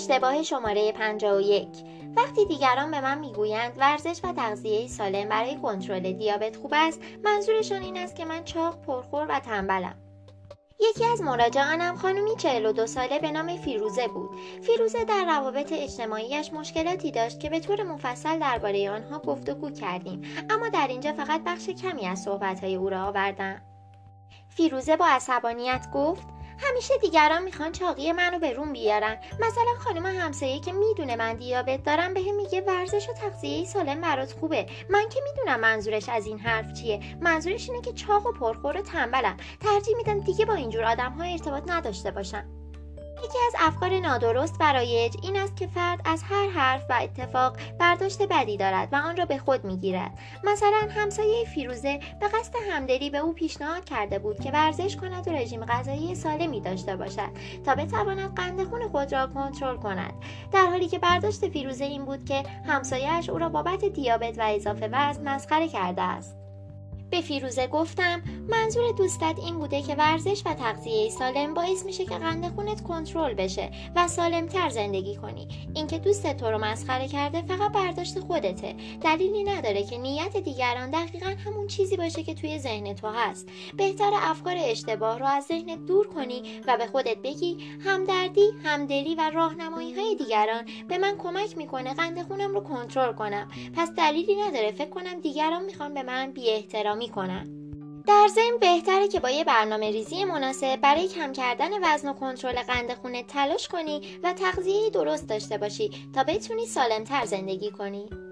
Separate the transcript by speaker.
Speaker 1: اشتباه شماره 51 وقتی دیگران به من می‌گویند ورزش و تغذیه سالم برای کنترل دیابت خوب است منظورشان این است که من چاق پرخور و تنبلم یکی از مراجعانم خانومی 42 ساله به نام فیروزه بود. فیروزه در روابط اجتماعیش مشکلاتی داشت که به طور مفصل درباره آنها گفتگو کردیم اما در اینجا فقط بخش کمی از صحبتهای او را آوردم. فیروزه با عصبانیت گفت همیشه دیگران می‌خوان چاقی منو به روم بیارن. مثلا خانم همسایه که می‌دونه من دیابت دارم بهم میگه ورزش و تغذیه سالم برات خوبه. من که می‌دونم منظورش از این حرف چیه. منظورش اینه که چاق و پرخور و تنبلم. ترجیح میدم دیگه با اینجور آدم ها ارتباط نداشته باشم. یکی از افکار نادرست برای این است که فرد از هر حرف و اتفاق برداشت بدی دارد و آن را به خود می‌گیرد. مثلا همسایه فیروزه به قصد همدلی به او پیشنهاد کرده بود که ورزش کند و رژیم غذایی سالمی داشته باشد تا بتواند قند خون خود را کنترل کند. در حالی که برداشت فیروزه این بود که همسایهاش او را بابت دیابت و اضافه وزن مسخره کرده است. به فیروزه گفتم منظور دوستت این بوده که ورزش و تغذیه سالم باعث میشه که قند خونت کنترل بشه و سالمتر زندگی کنی. اینکه دوست تو رو مسخره کرده فقط برداشت خودته. دلیلی نداره که نیت دیگران دقیقا همون چیزی باشه که توی ذهن تو هست. بهتر افکار اشتباه رو از ذهنت دور کنی و به خودت بگی همدردی همدلی و راهنمایی های دیگران به من کمک می‌کنه قند خونم رو کنترل کنم. پس دلیلی نداره. فکر کنم دیگران می‌خوان به من بی می‌کنن. در ضمن بهتره که با یه برنامه ریزی مناسب برای کم کردن وزن و کنترل قند خونت تلاش کنی و تغذیه درست داشته باشی تا بتونی سالمتر زندگی کنی.